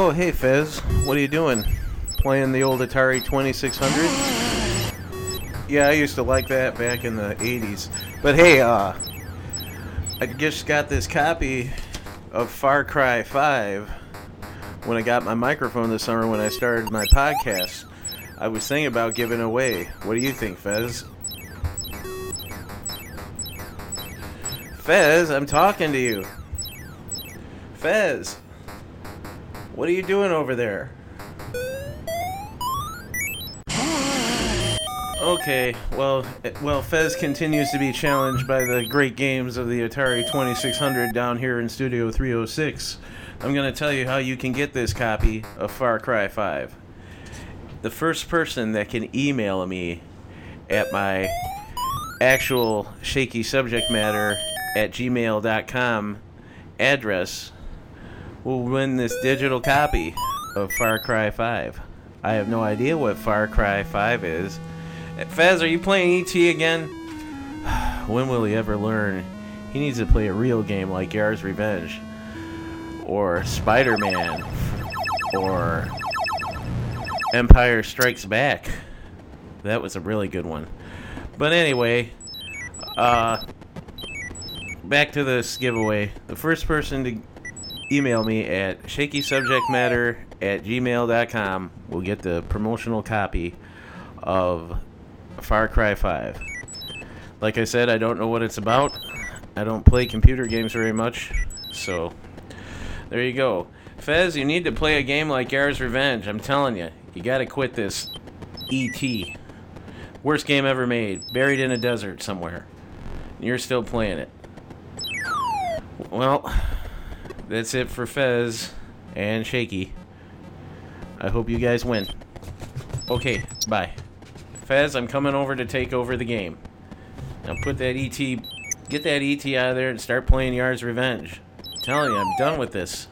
Oh, hey Fez, what are you doing? Playing the old Atari 2600? Yeah, I used to like that back in the 80s. But hey, uh, I just got this copy of Far Cry 5 when I got my microphone this summer when I started my podcast. I was thinking about giving away. What do you think, Fez? Fez, I'm talking to you. Fez, what are you doing over there? Okay, well, eh, well, Fez continues to be challenged by the great games of the Atari 2600 down here in Studio 306. I'm going to tell you how you can get this copy of Far Cry 5. The first person that can email me at my actual shaky subject matter at gmail.com address will win this digital copy of Far Cry 5. I have no idea what Far Cry 5 is. Fez, are you playing ET again? when will he ever learn? He needs to play a real game like Yar's Revenge. Or Spider Man. Or Empire Strikes Back. That was a really good one. But anyway, uh, back to this giveaway. The first person to email me at shakysubjectmatter at gmail.com We'll get the promotional copy of Far Cry 5. Like I said, I don't know what it's about. I don't play computer games very much, so there you go. Fez, you need to play a game like Yar's Revenge. I'm telling you, you gotta quit this ET. Worst game ever made, buried in a desert somewhere. You're still playing it. Well, that's it for Fez and Shaky. I hope you guys win. Okay, bye. Fez, I'm coming over to take over the game. Now put that ET, get that ET out of there and start playing Yar's Revenge. I'm telling you, I'm done with this.